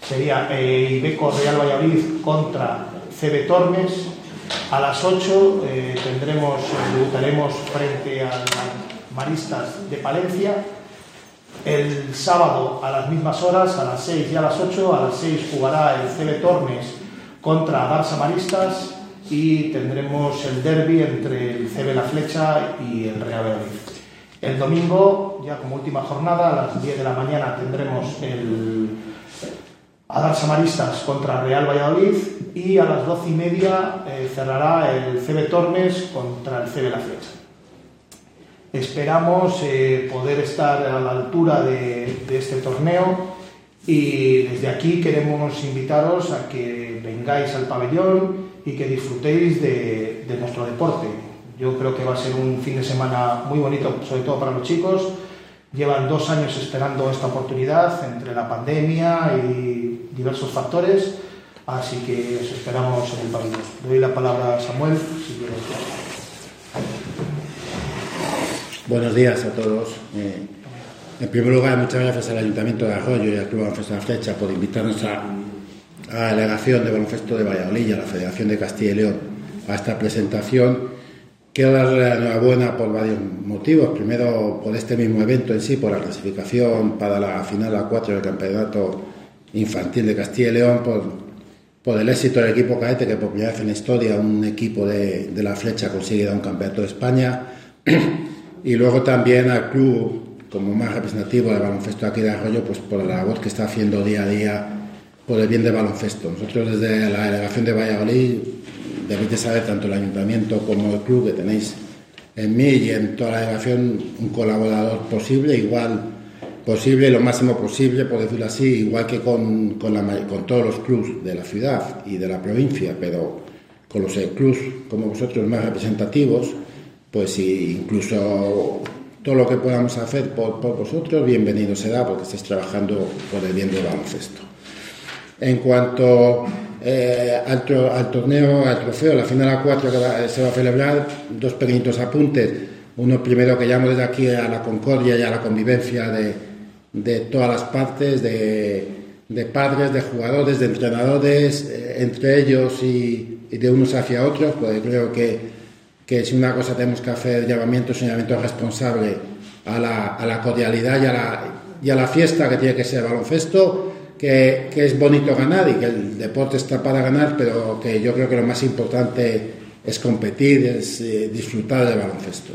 sería eh, Ibeco Real Valladolid contra CB Tormes. A las 8 eh, tendremos, debutaremos frente a Maristas de Palencia. El sábado a las mismas horas, a las 6 y a las 8, a las 6 jugará el CB Tormes contra Barça Maristas y tendremos el derby entre el CB La Flecha y el Real Valladolid. El domingo, ya como última jornada, a las 10 de la mañana tendremos el Adar Samaristas contra Real Valladolid y a las 12 y media eh, cerrará el CB Tormes contra el CB La Flecha. Esperamos eh, poder estar a la altura de, de este torneo y desde aquí queremos invitaros a que vengáis al pabellón y que disfrutéis de, de, nuestro deporte. Yo creo que va a ser un fin de semana muy bonito, sobre todo para los chicos. Llevan dos años esperando esta oportunidad entre la pandemia y diversos factores, así que os esperamos en el pabellón. Doy la palabra a Samuel, si quiere. Buenos días a todos. Eh, en primer lugar, muchas gracias al Ayuntamiento de Arroyo y al Club Baloncesto de la Flecha por invitarnos a, a delegación de baloncesto de Valladolid y a la Federación de Castilla y León a esta presentación. Quiero darle la enhorabuena por varios motivos. Primero, por este mismo evento en sí, por la clasificación para la final A4 del Campeonato Infantil de Castilla y León, por, por el éxito del equipo cadete, que por primera vez en historia un equipo de, de la flecha consigue dar un campeonato de España. y luego también al club como más representativo del baloncesto aquí de Arroyo, pues por la labor que está haciendo día a día por el bien del baloncesto. Nosotros desde la delegación de Valladolid debéis saber tanto el ayuntamiento como el club que tenéis en mí y en toda la delegación un colaborador posible, igual posible, lo máximo posible, por decirlo así, igual que con, con, la, con todos los clubs de la ciudad y de la provincia, pero con los clubs como vosotros más representativos, pues incluso todo lo que podamos hacer por, por vosotros, bienvenido será porque estáis trabajando por el bien del baloncesto. En cuanto eh, al, al, torneo, al trofeo, la final a 4 que se va a celebrar, dos pequeñitos apuntes. Uno primero que llamo desde aquí a la concordia y a la convivencia de, de todas las partes, de, de, padres, de jugadores, de entrenadores, eh, entre ellos y, y, de unos hacia otros, porque creo que que si una cosa tenemos que hacer llamamiento es llamamiento responsable a la, a la cordialidad y a la, y a la, fiesta que tiene que ser baloncesto, que, que, es bonito ganar y que el deporte está para ganar, pero que yo creo que lo más importante es competir, es eh, disfrutar del baloncesto.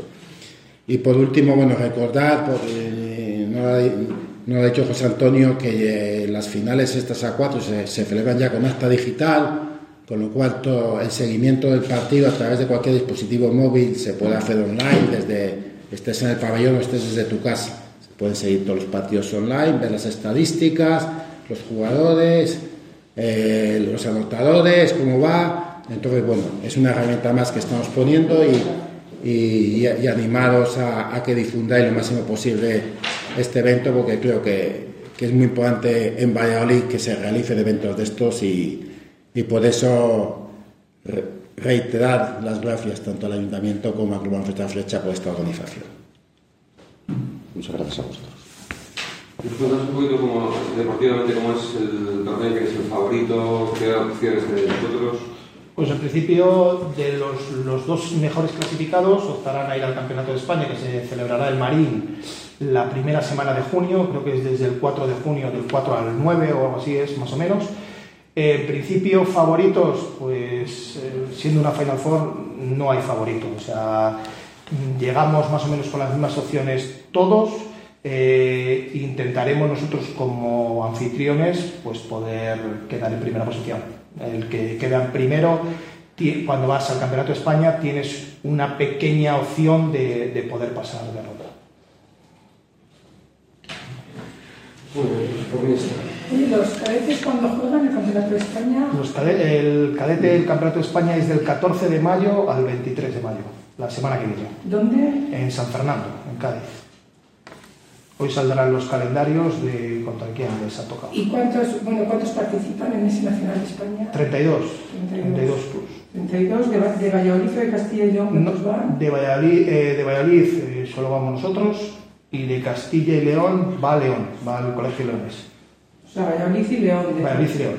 Y por último, bueno, recordar, eh, no, lo ha, dicho José Antonio, que eh, las finales estas a cuatro se, se celebran ya con acta digital, con lo cual todo el seguimiento del partido a través de cualquier dispositivo móvil se puede hacer online, desde estés en el pabellón o estés desde tu casa. Se pueden seguir todos los partidos online, ver las estadísticas, los jugadores, eh, los anotadores, cómo va. Entonces, bueno, es una herramienta más que estamos poniendo y, y, animaros a, que difundáis lo máximo posible este evento porque creo que, que es muy importante en Valladolid que se realicen eventos de estos y, y por eso reiterar las gracias tanto al Ayuntamiento como a Club Baloncesto Flecha por esta organización. Muchas gracias a vosotros. Cuéntanos un poquito como, deportivamente cómo es el torneo, quién es el favorito, qué opciones tenéis vosotros. Pues en principio de los, los, dos mejores clasificados optarán a ir al Campeonato de España que se celebrará el Marín la primera semana de junio, creo que es desde el 4 de junio, del 4 al 9 o algo así es más o menos. En principio, favoritos, pues eh, siendo una Final Four no hay favoritos. O sea, llegamos más o menos con las mismas opciones todos. Eh, intentaremos nosotros como anfitriones pues poder quedar en primera posición. El que queda primero, cuando vas al Campeonato de España, tienes una pequeña opción de, de poder pasar de ronda. ¿Y los cadetes cuando juegan el Campeonato de España? Los cadete, el cadete del Campeonato de España es del 14 de mayo al 23 de mayo, la semana que viene. ¿Dónde? En San Fernando, en Cádiz. Hoy saldrán los calendarios de contra quién les ha tocado. ¿Y cuántos, bueno, cuántos participan en ese Nacional de España? 32. 32, 32 plus. 32 de, de Valladolid o de Castilla y León, ¿cuántos no, van? De Valladolid, eh, de Valladolid eh, solo vamos nosotros y de Castilla y León va a León, va al Colegio Leones. O sea, Valladolid y León. de- Valladolid y León.